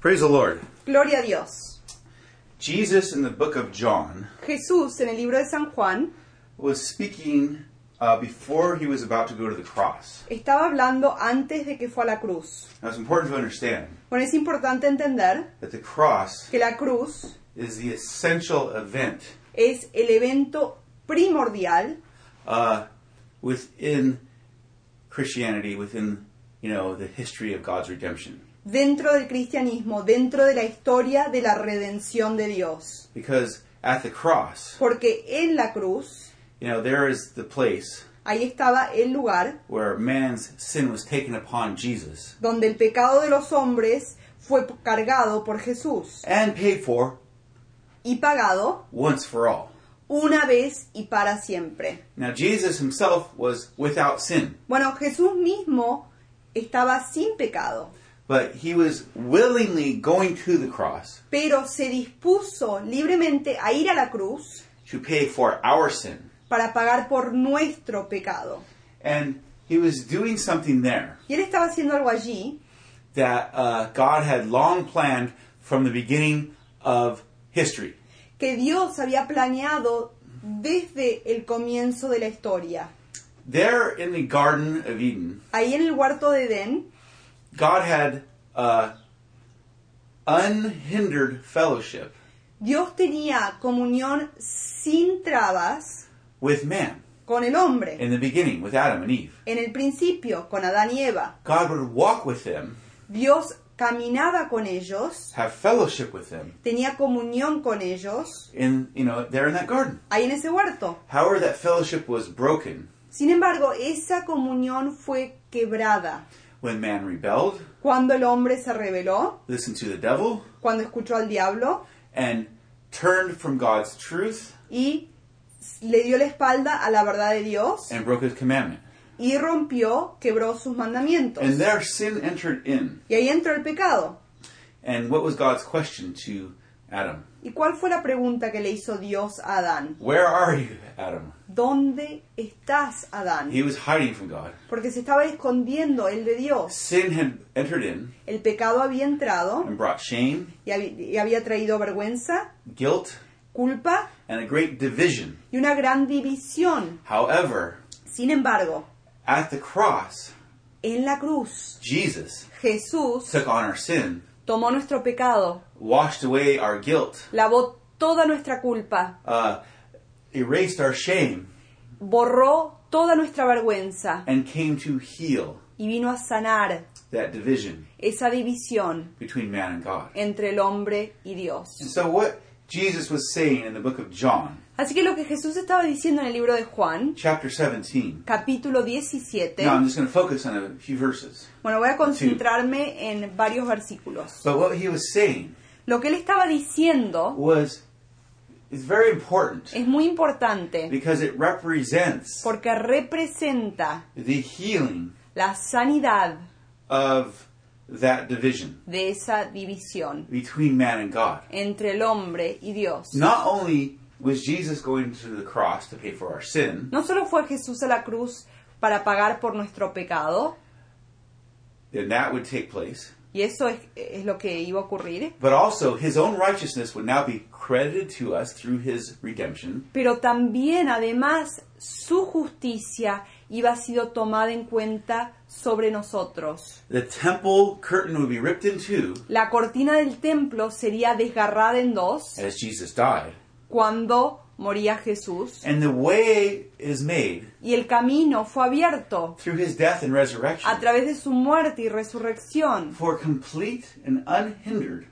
Praise the Lord. Gloria a Dios. Jesus in the book of John Jesús en el libro de San Juan was speaking uh, before he was about to go to the cross. estaba hablando antes de que fue a la cruz. Now it's important to understand Bueno, es importante entender that the cross que la cruz is the essential event es el evento primordial uh, within Christianity, within you know the history of God's redemption. Dentro del cristianismo, dentro de la historia de la redención de Dios. Because at the cross, Porque en la cruz, you know, there is the place ahí estaba el lugar where man's sin was taken upon Jesus donde el pecado de los hombres fue cargado por Jesús and paid for y pagado once for all. una vez y para siempre. Now Jesus himself was without sin. Bueno, Jesús mismo estaba sin pecado, But he was willingly going to the cross pero se dispuso libremente a ir a la cruz to pay for our sin. para pagar por nuestro pecado. And he was doing something there Y él estaba haciendo algo allí that uh, God had long planned from the beginning of history. que Dios había planeado desde el comienzo de la historia. There in the Garden of Eden, Ahí en el huerto de Edén, God had uh, unhindered fellowship Dios tenía comunión sin trabas with man con el hombre. in the beginning with Adam and Eve. En el principio, con Adán y Eva. God would walk with them, Dios caminaba con ellos, have fellowship with them tenía comunión con ellos, in you know there in that garden. ahí en ese huerto. However, that fellowship was broken Sin embargo, esa comunión fue quebrada when man rebelled, cuando el hombre se rebeló, listened to the devil, cuando escuchó al diablo and turned from God's truth y le dio la espalda a la verdad de Dios and broke His commandment. y rompió, quebró sus mandamientos. And there sin entered in. Y ahí entró el pecado. And what was God's question to Adam? ¿Y cuál fue la pregunta que le hizo Dios a Adán? Where are you, Adam? ¿Dónde estás, Adán? He was hiding from God. Porque se estaba escondiendo el de Dios. Sin had entered in El pecado había entrado and brought shame, y había traído vergüenza, guilt, culpa and a great division. y una gran división. However, Sin embargo, at the cross, en la cruz, Jesus Jesús took on our sin, tomó nuestro pecado, washed away our guilt, lavó toda nuestra culpa, uh, erased our shame, borró toda nuestra vergüenza and came to heal y vino a sanar that division esa división between man and God. entre el hombre y And Dios. so, what Jesus was saying in the book of John, Así que lo que Jesús estaba diciendo en el libro de Juan, chapter 17, capítulo 17, now I'm just going to focus on a few verses. bueno, voy a concentrarme en varios versículos. But what he was saying Lo que él estaba diciendo was is very important es muy importante because it represents porque representa the healing la sanidad of that division de esa división between man and God. entre el hombre y Dios. Not only was Jesus going to the cross to pay for our sin, No solo fue Jesús a la cruz para pagar por nuestro pecado, and that would take place, y eso es, es lo que iba a ocurrir, but also his own righteousness would now be credited to us through his redemption, pero también además su justicia iba a sido tomada en cuenta sobre nosotros. the temple curtain would be ripped in two La cortina del templo sería desgarrada en dos as Jesus died, cuando moría Jesús and the way is made y el camino fue abierto through his death and resurrection a través de su muerte y resurrección for complete and unhindered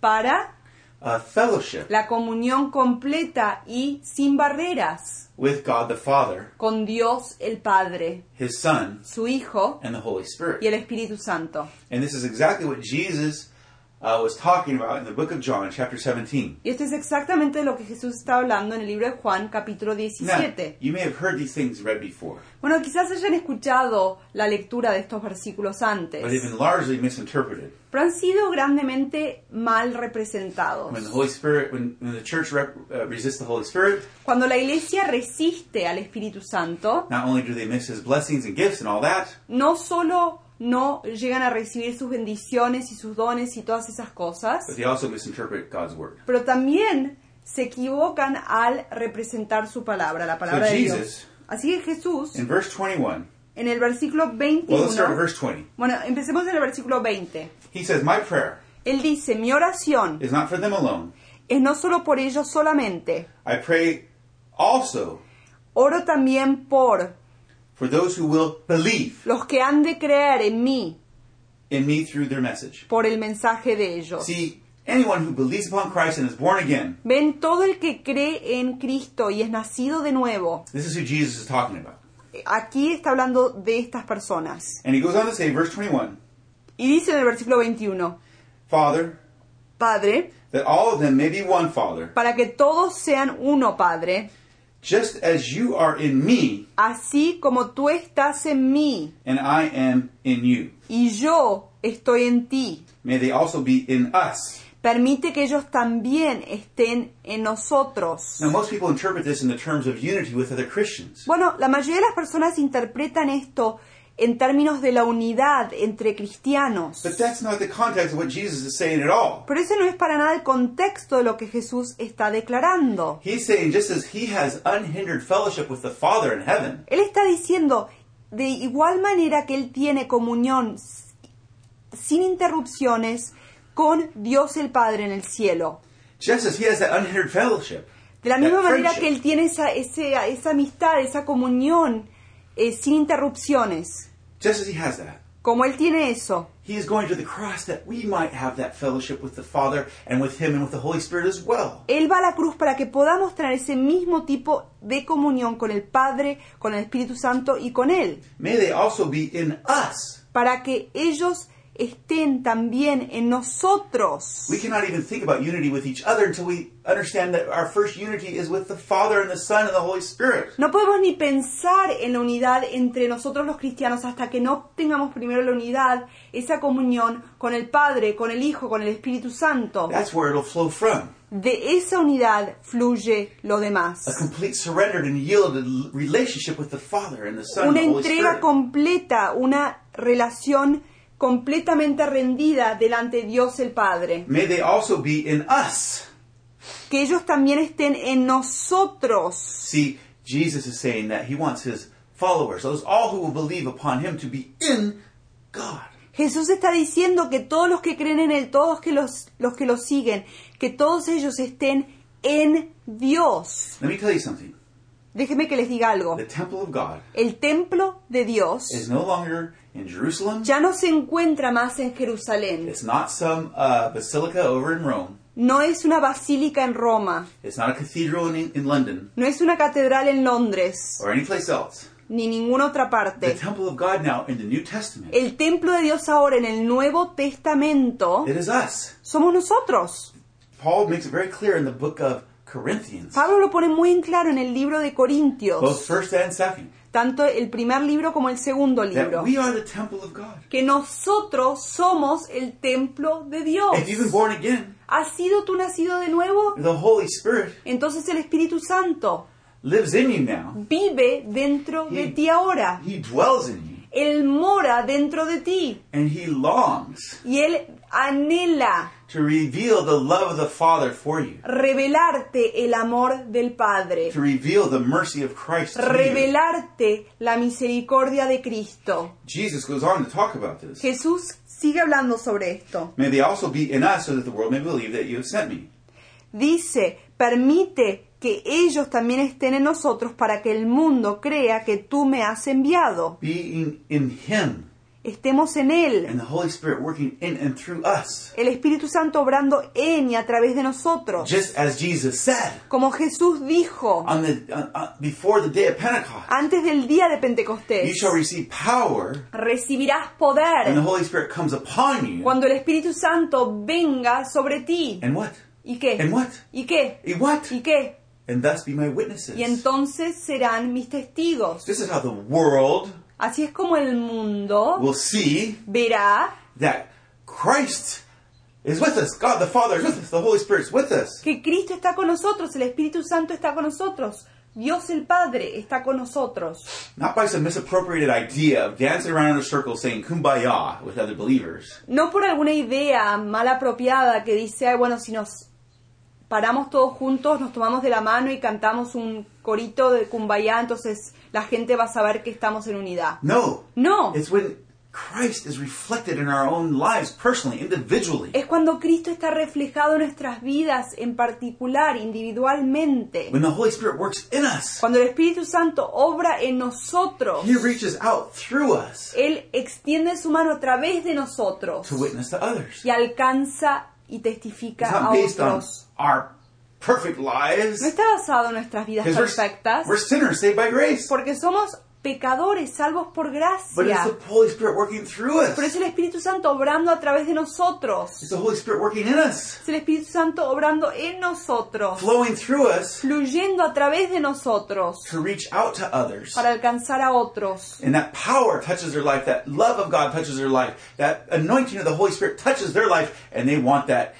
para uh, fellowship la comunión completa y sin barreras with God the Father, con Dios el Padre, his Son, su Hijo and the Holy Spirit. y el Espíritu Santo. And this is exactly what Jesus uh, was talking about in the book of John, chapter 17. Y esto es exactamente lo que Jesús está hablando en el libro de Juan, capítulo Now, 17. you may have heard these things read before, Bueno, quizás hayan escuchado la lectura de estos versículos antes, but they've been largely misinterpreted. pero han sido grandemente mal representados. When the Holy Spirit, when, when the church rep, uh, resists the Holy Spirit, Cuando la iglesia resiste al Espíritu Santo, not only do they miss his blessings and gifts and all that, no solo no llegan a recibir sus bendiciones y sus dones y todas esas cosas, but they also misinterpret God's word. pero también se equivocan al representar su palabra, la palabra So de Jesus- Dios. Así que Jesús, In verse 21, en el versículo well, let's start 21, at verse 20. bueno, empecemos en el versículo 20. He says, My prayer Él dice, mi oración is not for them alone. es no solo por ellos solamente, I pray also oro también por for those who will believe los que han de creer en mí in me through their message. por el mensaje de ellos. See, anyone who believes upon Christ and is born again, Ven todo el que cree en Cristo y es nacido de nuevo. this is who Jesus is talking about. Aquí está hablando de estas personas. And he goes on to say, verse 21, Y dice en el versículo 21, Father, Padre, that all of them may be one, Father, para que todos sean uno, Padre, just as you are in me así como tú estás en mí and I am in you. y yo estoy en ti. May they also be in us. Permite que ellos también estén en nosotros. Now, most people interpret this in the terms of unity with other Christians. Bueno, la mayoría de las personas interpretan esto en términos de la unidad entre cristianos. But that's not the context of what Jesus is saying at all. Pero ese no es para nada el contexto de lo que Jesús está declarando. He's saying just as he has unhindered fellowship with the Father in heaven, Él está diciendo, de igual manera que Él tiene comunión sin interrupciones con Dios el Padre en el cielo. just as he has that unhindered fellowship, De la misma manera que Él tiene esa, ese- esa amistad, esa comunión eh, sin interrupciones, just as he has that, como Él tiene eso, he is going to the cross that we might have that fellowship with the Father and with him and with the Holy Spirit as well. Él va a la cruz para que podamos tener ese mismo tipo de comunión con el Padre, con el Espíritu Santo y con Él. May they also be in us. Para que ellos estén también en nosotros. We cannot even think about unity with each other until we understand that our first unity is with the Father and the Son and the Holy Spirit. No podemos ni pensar en la unidad entre nosotros los cristianos hasta que no tengamos primero la unidad, esa comunión con el Padre, con el Hijo, con el Espíritu Santo. That's where it'll flow from. De esa unidad fluye lo A demás. complete surrendered and yielded l- relationship with the Father and the Son and Una entrega completa, una relación completamente rendida delante de Dios el Padre. May they also be in us. Que ellos también estén en nosotros. See, Jesus is saying that he wants his followers, those all who will believe upon him, to be in God. Jesús está diciendo que todos los que creen en Él, todos que los, los que lo siguen, que todos ellos estén en Dios. Let me tell you something. Déjeme que les diga algo. The temple of God El templo de Dios is no longer in Jerusalem. ya no se encuentra más en Jerusalén. It's not some uh, basilica over in Rome. No es una basílica en Roma. It's not a cathedral in, in London No es una catedral en Londres. or anyplace else. Ni ninguna otra The parte. temple of God now in the New Testament, El templo de Dios ahora en el Nuevo Testamento it is us. somos nosotros. Paul makes it very clear in the book of Corinthians, Pablo lo pone muy en claro en el libro de both Corintios, first and second, tanto el primer libro como el segundo libro. that we are the temple of God. que nosotros somos el templo de Dios. If you've been born again, ¿Has sido tú nacido de nuevo? the Holy Spirit Entonces el Espíritu Santo lives in you now. vive dentro de ti ahora. He dwells in you, Él mora dentro de ti and he longs y Él anhela to reveal the love of the Father for you, revelarte el amor del Padre, to reveal the mercy of Christ to you. revelarte la misericordia de Cristo. Jesus goes on to talk about this. Jesús sigue hablando sobre esto. May they also be in us so that the world may believe that you have sent me. Dice, permite que ellos también estén en nosotros para que el mundo crea que tú me has enviado. Being in him Estemos en Él, and the Holy Spirit working in and through us. el Espíritu Santo obrando en y a través de nosotros. Just as Jesus said Como Jesús dijo on the on, on- before the day of Pentecost, antes del día de you Pentecostés, shall receive power recibirás when the poder Holy Spirit comes upon you. cuando el Espíritu Santo venga sobre ti. And what? ¿Y qué? And what? ¿Y qué? And what? ¿Y qué? And thus be my witnesses. Y entonces serán mis testigos. This is how the world Así es como el mundo will see verá that Christ is with us. God the Father is with us. The Holy Spirit is with us. que Cristo está con nosotros, el Espíritu Santo está con nosotros. Dios el Padre está con nosotros. Not by some misappropriated idea of dancing around in a circle saying kumbaya with other believers. No por alguna idea mal apropiada que dice, "Ay, bueno, si nos paramos todos juntos, nos tomamos de la mano y cantamos un corito de kumbaya, entonces la gente va a saber que estamos en unidad. No. No, It's when Christ is reflected in our own lives personally, individually. es cuando Cristo está reflejado en nuestras vidas en particular, individualmente. When the Holy Spirit works in us. Cuando el Espíritu Santo obra en nosotros, He reaches out through us Él extiende su mano a través de nosotros to witness to others. y alcanza y It's testifica not a based on otros. our perfect lives. No está basado en nuestras vidas perfectas, we're, we're sinners saved by grace. porque somos pecadores salvos por But it's gracia. the Holy Spirit working through us. Pero es el Espíritu Santo obrando a través de nosotros. It's the Holy Spirit working in us, Es el Espíritu Santo obrando en nosotros, flowing through us fluyendo a través de nosotros to reach out to others. para alcanzar a otros. And that power touches their life, that love of God touches their life, that anointing of the Holy Spirit touches their life, and they want that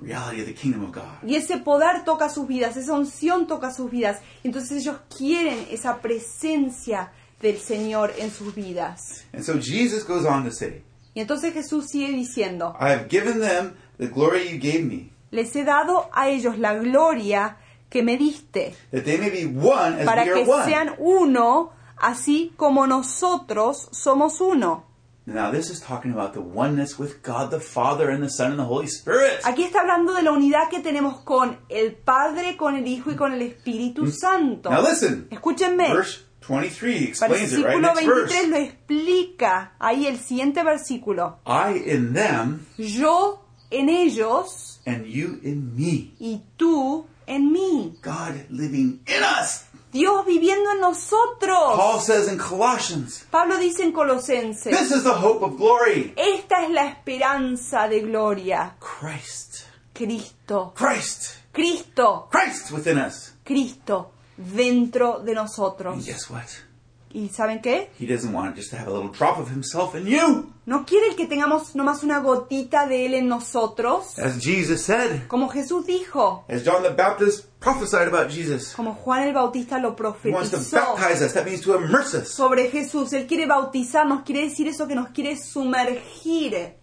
reality of the kingdom of God. Y ese poder toca sus vidas, esa unción toca sus vidas. Entonces ellos quieren esa presencia del Señor en sus vidas. And so Jesus goes on to say, Y entonces Jesús sigue diciendo, I have given them the glory you gave me, les he dado a ellos la gloria que me diste, that they may be one as para we are que one. sean uno, así como nosotros somos uno. Now, this is talking about the oneness with God the Father and the Son and the Holy Spirit. Aquí está hablando de la unidad que tenemos con el Padre, con el Hijo y con el Espíritu Santo. Now, listen. Escúchenme. Verse 23 explains it, right? Versículo Next 23 verse. lo explica. Ahí el siguiente versículo. I in them Yo en ellos and you in me. y tú en mí. God living in us. Dios viviendo en nosotros. Paul says in Colossians, Pablo dice en Colosenses, this is the hope of glory. esta es la esperanza de gloria. Christ. Cristo, Christ. Cristo, Christ within us. Cristo dentro de And nosotros. guess what? ¿Y saben qué? He doesn't want just to have a little drop of himself in you. No quiere que tengamos nomás una gotita de Él en nosotros. As Jesus said, Como Jesús dijo, as John the Baptist prophesied about Jesus. como Juan el Bautista lo He wants to profetizó baptize us. That means to immerse us. sobre Jesús. Él quiere bautizarnos, quiere decir eso que nos quiere sumergir.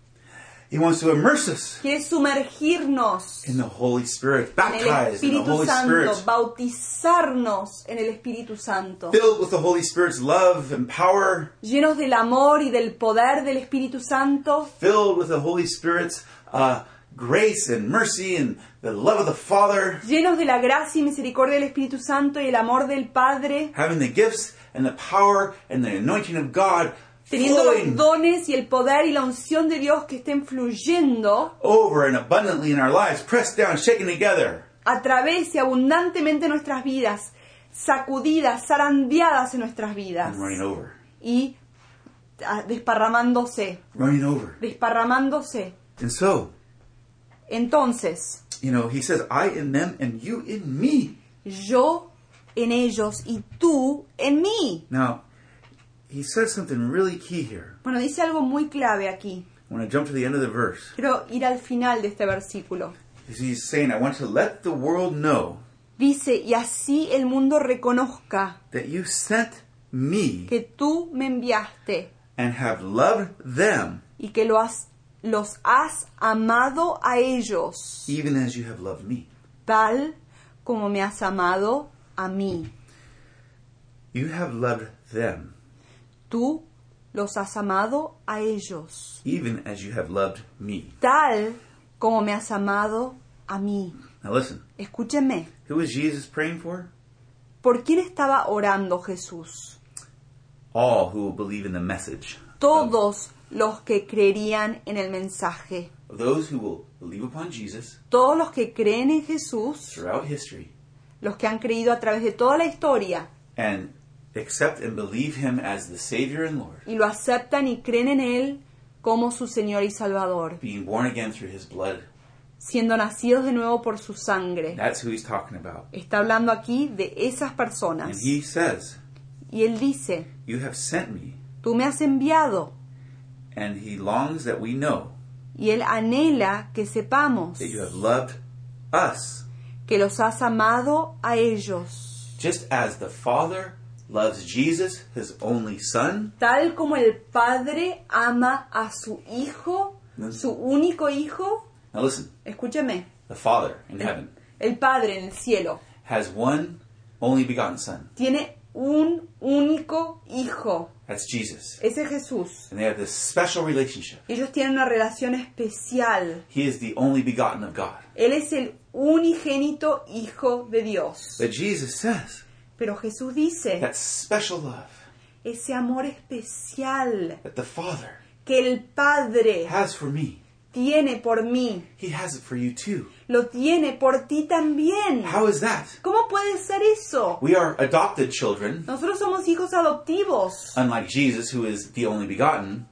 He wants to immerse us Quiere sumergirnos in the Holy Spirit, baptized in the Holy Santo, Spirit, bautizarnos en el Espíritu Santo. filled with the Holy Spirit's love and power, Llenos del amor y del poder del Espíritu Santo, filled with the Holy Spirit's uh, grace and mercy and the love of the Father, llenos de la gracia y misericordia del Espíritu Santo y el amor del Padre, having the gifts and the power and the anointing of God teniendo los dones y el poder y la unción de Dios que estén fluyendo over and abundantly in our lives, pressed down, shaken together. a través y abundantemente en nuestras vidas, sacudidas, zarandeadas en nuestras vidas and running over, y ah, desparramándose, running over. desparramándose. And so, Entonces, you know, he says, I in them and you in me. yo en ellos y tú en mí. Now, he says something really key here. Bueno, dice algo muy clave aquí. I want to jump to the end of the verse. Quiero ir al final de este versículo. He's saying, I want to let the world know Dice, y así el mundo reconozca that you sent me que tú me enviaste and have loved them y que lo has- los has amado a ellos, even as you have loved me. tal como me has amado a mí. You have loved them Tú los has amado a ellos, even as you have loved me. tal como me has amado a mí. Now listen, Escúchenme, who was Jesus praying for? ¿por quién estaba orando Jesús? All who will believe in the message. Todos los que creerían en el mensaje, those who will believe upon Jesus todos los que creen en Jesús, throughout history los que han creído a través de toda la historia and accept and believe him as the Savior and Lord, y lo aceptan y creen en Él como su Señor y Salvador, being born again through his blood. siendo nacidos de nuevo por su sangre. That's who he's talking about. Está hablando aquí de esas And personas. he says, Y Él dice, You have sent me, tú me has enviado. and he longs that we know Y Él anhela que sepamos that you have loved us que los has amado a ellos, just as the Father loves Jesus, his only Son, Tal como el Padre ama a su Hijo, su único Hijo, now listen, escúcheme, the Father in heaven el Padre en el cielo has one only begotten Son. tiene un único Hijo, That's Jesus. ese es Jesús. And they have this special relationship. Ellos tienen una relación especial. He is the only begotten of God. Él es el unigénito Hijo de Dios. But Jesus says Pero Jesús dice, that special love ese amor especial that the Father que el Padre has for me, tiene por mí, He has it for you too. lo tiene por ti también. How is that? ¿Cómo puede ser eso? We are adopted children, Nosotros somos hijos adoptivos, unlike Jesus, who is the only begotten.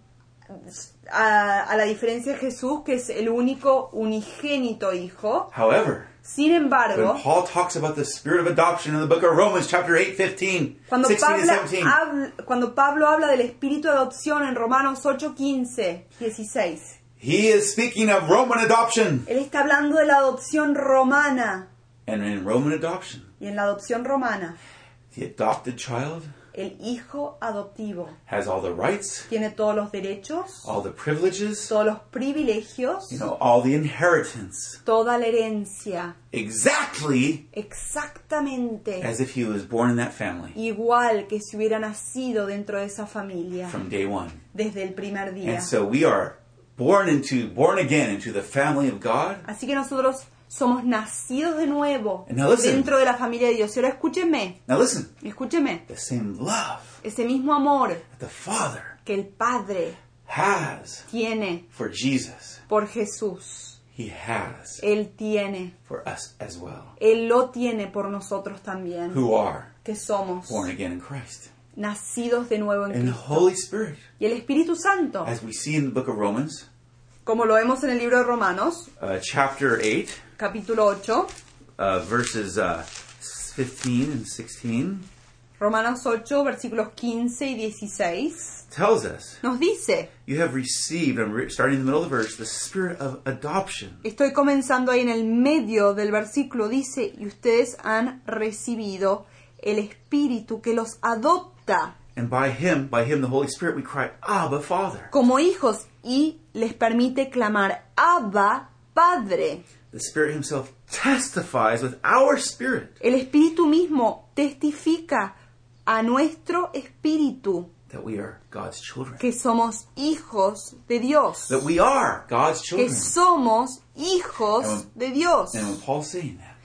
a, a la diferencia de Jesús, que es el único unigénito hijo. However, Sin when embargo, Paul talks about the spirit of adoption in the book of Romans, chapter 8, 15, cuando 16 Pablo, and 17, habla, cuando Pablo habla del espíritu de adopción en Romanos 8, 15, 16, he is speaking of Roman adoption. él está hablando de la adopción romana. And in Roman adoption, Y en la adopción romana, the adopted child el hijo adoptivo has all the rights, tiene todos los derechos, all the privileges, todos los privilegios, you know, all the inheritance, toda la herencia, exactly exactamente as if he was born in that family igual que si hubiera nacido dentro de esa familia from day one. desde el primer día. And so we are born into, born again into the family of God. Así que nosotros somos nacidos de nuevo dentro de la familia de Dios. Y ahora escúcheme, Now listen, escúcheme, the same love ese mismo amor the Father que el Padre has tiene for Jesus, por Jesús, he has Él tiene, for us as well, Él lo tiene por nosotros también, who are que somos born again in Christ. nacidos de nuevo en And the Cristo. Holy Spirit, Y el Espíritu Santo, as we see in the book of Romans, como lo vemos en el libro de Romanos, uh, chapter 8, capítulo 8, uh, verses uh, 15 and 16, Romanos 8, versículos 15 y 16, tells us nos dice, you have received, I'm starting in the middle of the verse, the spirit of adoption. estoy comenzando ahí en el medio del versículo, dice, y ustedes han recibido el Espíritu que los adopta And by him, by him, the Holy Spirit, we cry, Abba, Father. como hijos y les permite clamar, Abba, Padre. The Spirit himself testifies with our spirit El Espíritu mismo testifica a nuestro espíritu that we are God's children. que somos hijos de Dios. That we are God's Que children. somos hijos de Dios. And when Paul's saying that,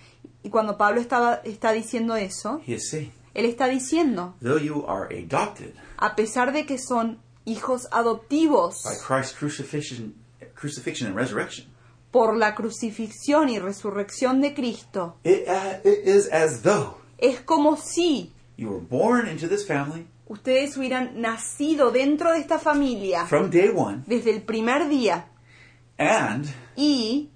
Y cuando Pablo estaba, está diciendo eso, he is saying, él está diciendo, though you are adopted a pesar de que son hijos adoptivos by Christ's crucifixion, crucifixion and resurrection, por la crucifixión y resurrección de Cristo, it, uh, it is as though es como si you were born into this family ustedes hubieran nacido dentro de esta familia from day one, desde el primer día. and y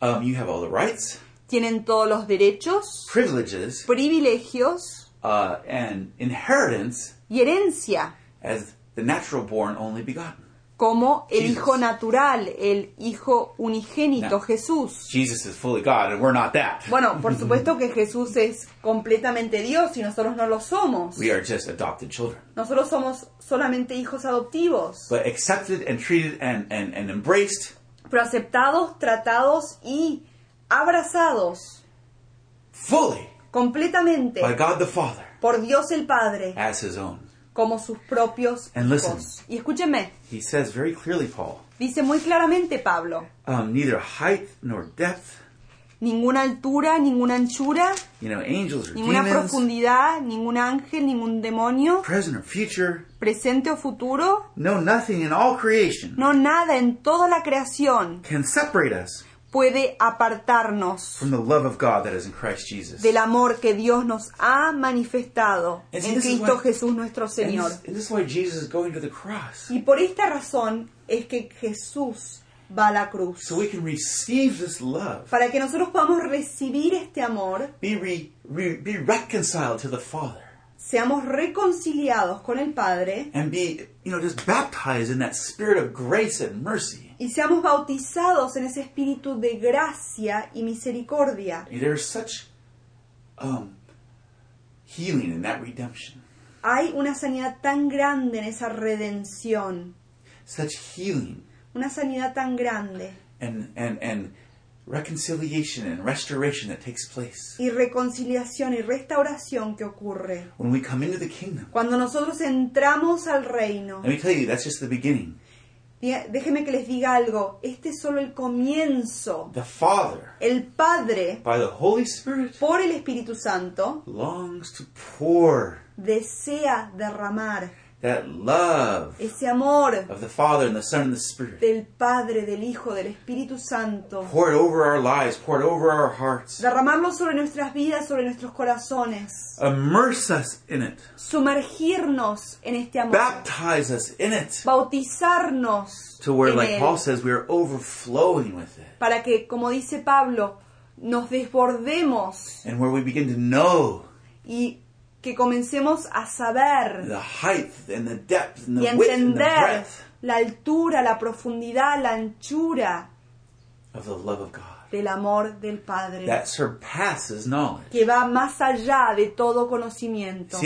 um, you have all the rights, tienen todos los derechos, privileges, privilegios uh, and inheritance y herencia as the natural born only begotten. como el Jesus. Hijo natural, el Hijo unigénito, No. Jesús. Jesus is fully God, and we're not that. Bueno, por supuesto que Jesús es completamente Dios y nosotros no lo somos. We are just adopted children. Nosotros somos solamente hijos adoptivos, But accepted and treated and, and, and embraced pero aceptados, tratados y abrazados fully completamente by God the Father por Dios el Padre as his own. Como sus propios And listen. Y escúcheme, He says very clearly, Paul, dice muy claramente Pablo, um, neither height nor depth, ninguna altura, ninguna anchura, you know, angels or ninguna demons, profundidad, ningún ángel, ningún demonio, present or future, presente o futuro, no nothing in all creation no nada en toda la creación can separate us puede apartarnos from the love of God that is in Christ Jesus. del amor que Dios nos ha manifestado And en Cristo why- Jesús nuestro And Señor. this, and this is why Jesus is going to the cross. Y por esta razón es que Jesús va a la cruz. So we can receive this love, Para que nosotros podamos recibir este amor, be, re, re, be reconciled to the Father, seamos reconciliados con el Padre and be, you know, just baptized in that spirit of grace and mercy. y seamos bautizados en ese espíritu de gracia y misericordia. There's such um, healing in that redemption. Hay una sanidad tan grande en esa redención, Such healing una sanidad tan grande and, and, and reconciliation and restoration that takes place y reconciliación y restauración que ocurre when we come into the kingdom. cuando nosotros entramos al reino. Let me tell you, that's just the beginning. Déjeme que les diga algo, este es solo el comienzo. The Father, El Padre, by the Holy Spirit, por el Espíritu Santo, longs to pour desea derramar that love ese amor of the Father and the Son and the Spirit. del Padre, del Hijo, del Espíritu Santo. Pour it over our lives, pour it over our hearts. Derramarlo sobre nuestras vidas, sobre nuestros corazones. Immerse us in it. Sumergirnos en este amor. Baptize us in it. Bautizarnos To where, en like él. Paul says, we are overflowing with it. Para que, como dice Pablo, nos desbordemos And where we begin to know y que comencemos a saber the height and the depth and y entender la altura, la profundidad, la anchura of the love of God. del amor del Padre, That surpasses knowledge. que va más allá de todo conocimiento.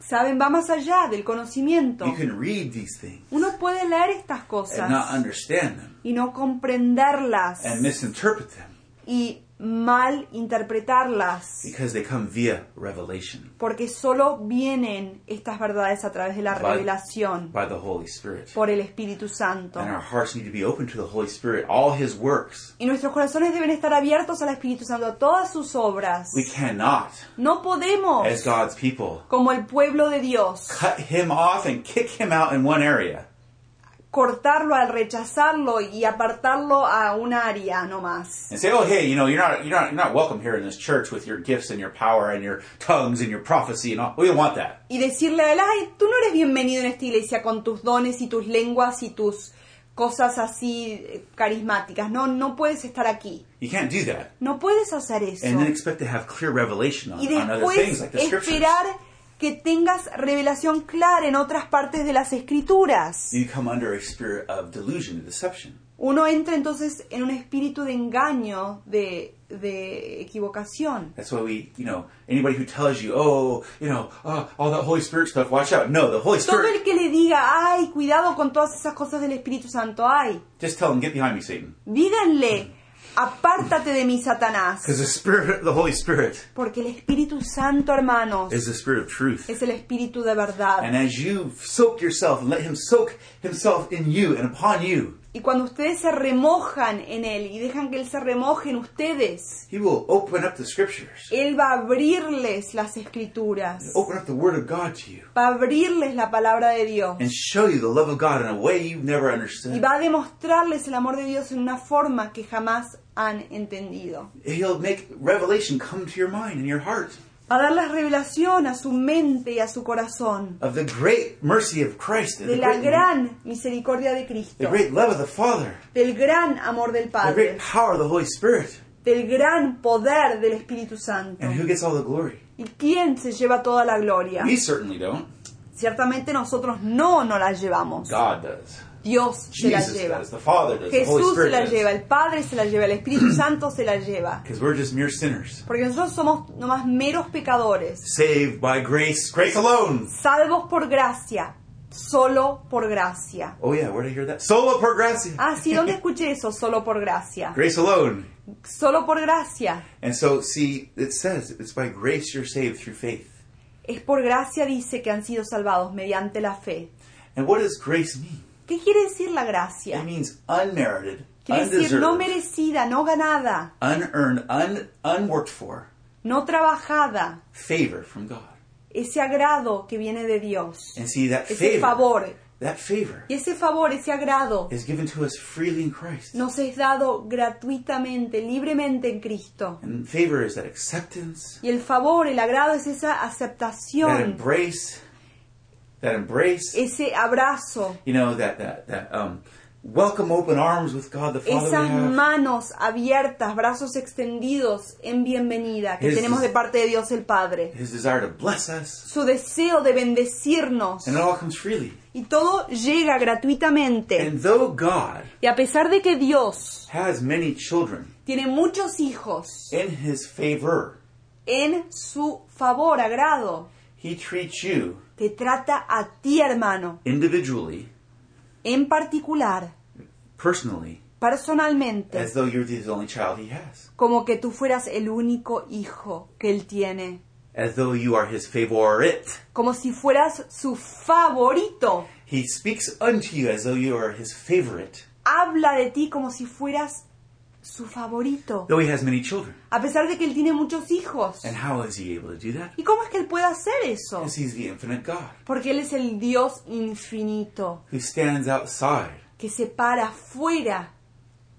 ¿Saben? Va más allá del conocimiento. You can read these things Uno puede leer estas cosas understand them y no comprenderlas and misinterpret them y mal interpretarlas, because they come via revelation porque solo vienen estas verdades a través de la By- revelación by the Holy Spirit. por el Espíritu Santo. And our hearts need to be open to the Holy Spirit, all His works. Y nuestros corazones deben estar abiertos al Espíritu Santo, a todas sus obras. We cannot, No podemos, as God's people, como el pueblo de Dios, cut Him off and kick Him out in one area. Cortarlo al rechazarlo y apartarlo a un área nomás. and say, "Oh, hey, you know, you're not, you're not, you're not welcome here in this church with your gifts and your power and your tongues and your prophecy and all. We don't want that. Y decirle a él, ay, tú no eres bienvenido en esta iglesia con tus dones y tus lenguas y tus cosas así eh, carismáticas. No, no puedes estar aquí. You can't do that, No puedes hacer eso. and then expect to have clear revelation on, Y on other things like the scriptures. esperar que tengas revelación clara en otras partes de las escrituras. You come under a spirit of delusion deception. Uno entra entonces en un espíritu de engaño, de, de equivocación. That's why we, you know, anybody who tells you, oh, you know, uh, all that Holy Spirit stuff, watch out. No, the Holy Todo Spirit. el que le diga, ay, cuidado con todas esas cosas del Espíritu Santo, ay, Just tell them, get behind me, Satan. díganle, apártate de mí, Satanás. Because the Spirit, the Holy Spirit, Porque el Espíritu Santo, hermanos, is the Spirit of truth. es el Espíritu de verdad. And as you soak yourself and let Him soak Himself in you and upon you, Y cuando ustedes se remojan en Él y dejan que Él se remoje en ustedes, He will open up the Scriptures, Él va a abrirles las escrituras, open up the Word of God to you, va a abrirles la palabra de Dios. And show you the love of God in a way you've never y understood. va a demostrarles el amor de Dios en una forma que jamás han entendido. He'll make revelation come to your mind and your heart a darles revelación a su mente y a su corazón of the great mercy of Christ, de the la great, gran misericordia de the Cristo, great love of the Father, del gran amor del the Padre, great power of the Holy Spirit. del gran poder del Espíritu Santo. And who gets all the glory? ¿Y quién se lleva toda la gloria? We certainly don't. Ciertamente nosotros no nos la llevamos. God does. Dios se la lleva. Jesús se la lleva, el Padre se la lleva, el Espíritu Santo se la lleva. Because we're just mere sinners. Porque nosotros somos nomás meros pecadores, Saved by grace, grace alone. salvos por gracia, solo por gracia. Oh yeah, where did I hear that? Solo por gracia. Ah, sí, ¿dónde escuché eso? Solo por gracia. Grace alone. Solo por gracia. And so, see, it says it's by grace you're saved through faith. Es por gracia, dice, que han sido salvados mediante la fe. And what does grace mean? ¿Qué quiere decir la gracia? It means unmerited, Quiere decir no merecida, no ganada, unearned, un, unworked for no trabajada. favor from God. Ese agrado que viene de Dios. And see that Ese favor, favor. that favor Y ese favor, ese agrado, is given to us freely in Christ. nos es dado gratuitamente, libremente en Cristo. And favor is that acceptance, Y el favor, el agrado es esa that aceptación, embrace, that embrace, ese abrazo, you know, that that that um, welcome open arms with God the Father esas manos abiertas, brazos extendidos en bienvenida que His- tenemos de parte de Dios el Padre. His desire to bless us, Su deseo de bendecirnos. and it all comes freely. Y todo llega gratuitamente. And though God Y a pesar de que Dios has many children tiene muchos hijos in His favor, en su favor, agrado. He treats you Te trata a ti, hermano, individually, en particular, personally, personalmente, as though you're the only child he has, como que tú fueras el único hijo que él tiene. as though you are his favorite. Como si fueras su favorito. He speaks unto you as though you are his favorite, Habla de ti como si fueras su favorito. though he has many children. A pesar de que él tiene muchos hijos. And how is he able to do that? ¿Y cómo es que él puede hacer eso? Because he's the infinite God Porque él es el Dios infinito, who stands outside que se para fuera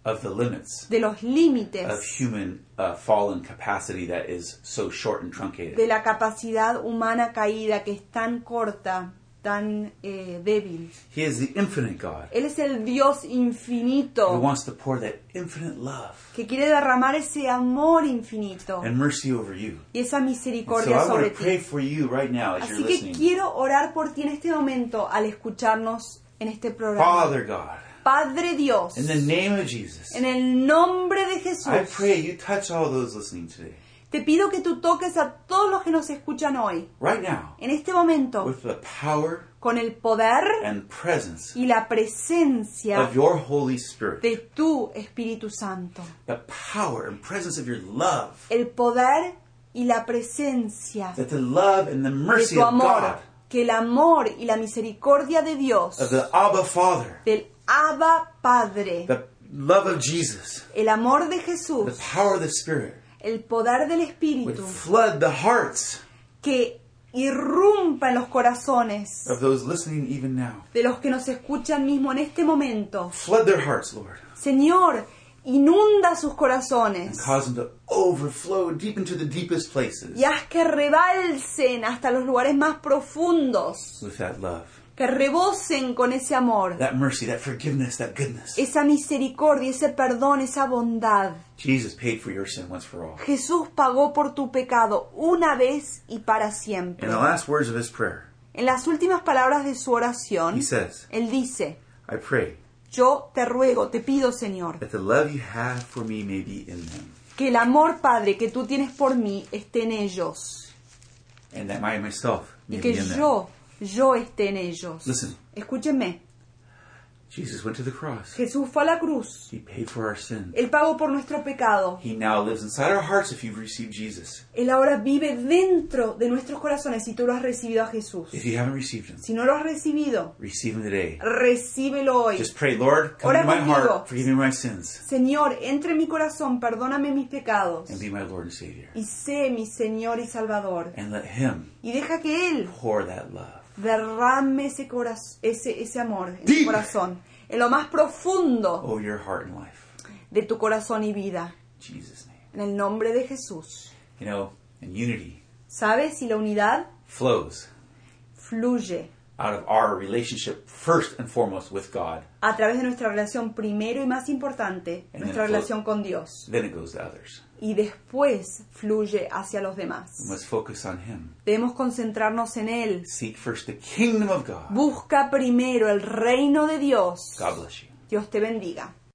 of the limits de los of límites human uh, fallen capacity that is so short and truncated. de la capacidad humana caída que es tan corta, tan eh, débil. He is the infinite God Él es el Dios who infinito wants to pour that infinite love que quiere derramar ese amor infinito and mercy over you. y esa so misericordia I want sobre to pray ti. for you right now as you're Así que listening. quiero orar por ti en este momento al escucharnos en este programa. Father God, Padre Dios, in the name of Jesus, en el nombre de Jesús, I pray you touch all those listening today, te pido que tú toques a todos los que nos escuchan hoy, right now, en este momento, with the power con el poder and presence y la presencia of your Holy Spirit. de tu Espíritu Santo. The power and presence of your love. El poder y la presencia That the love and the de mercy tu of amor. God, Que el amor y la misericordia de Dios, of the Abba Father, del Abba Padre, the love of Jesus, el amor de the Jesús, power of the Spirit el poder del would Espíritu, flood the hearts que irrumpa en los corazones of those listening even now. de los que nos escuchan mismo en este momento. Flood their hearts, Lord, Señor, inunda sus and corazones cause them to overflow deep into the deepest places y haz que rebalsen hasta los lugares más profundos, with that love, que rebosen con ese amor, that mercy, that forgiveness, that goodness. esa misericordia, ese perdón, esa bondad. Jesus paid for your sin once for all. Jesús pagó por tu pecado una vez y para siempre. In the last words of his prayer, En las últimas palabras de su oración, he says, Él dice, I pray yo te ruego, te pido, Señor, that the love you have for me may be in them, que el amor, Padre, que tú tienes por mí esté en ellos and that I myself may y be que in them. Yo, esté en ellos. Listen, Escúchenme, Jesus went to the cross. Jesús fue a la cruz, He paid for our sin. Él pagó por nuestro pecado, He now lives inside our hearts if you've received Jesus. Él ahora vive dentro de nuestros corazones si tú lo has recibido a Jesús. If you haven't received him, Si no lo has recibido, receive him today. recíbelo hoy. Just pray, Lord, come Ora into my heart, forgive me my sins, Señor, entre en mi corazón, perdóname mis pecados and be my Lord and Savior. y sé mi Señor y Salvador. And let him Y deja que Él pour that love derrame ese, coraz- ese, ese amor en tu Deep. corazón, en lo más profundo over your heart and life. de tu corazón y vida. In Jesus' name. En el nombre de Jesús. You know, and unity ¿Sabes? Si la unidad flows fluye out of our relationship first and foremost with God. a través de nuestra relación primero y más importante, And nuestra relación con Dios. Then it goes to others. Y después fluye hacia los demás. We must focus on Him. Debemos concentrarnos en Él. Seek first the kingdom of God. Busca primero el reino de Dios. God bless you. Dios te bendiga.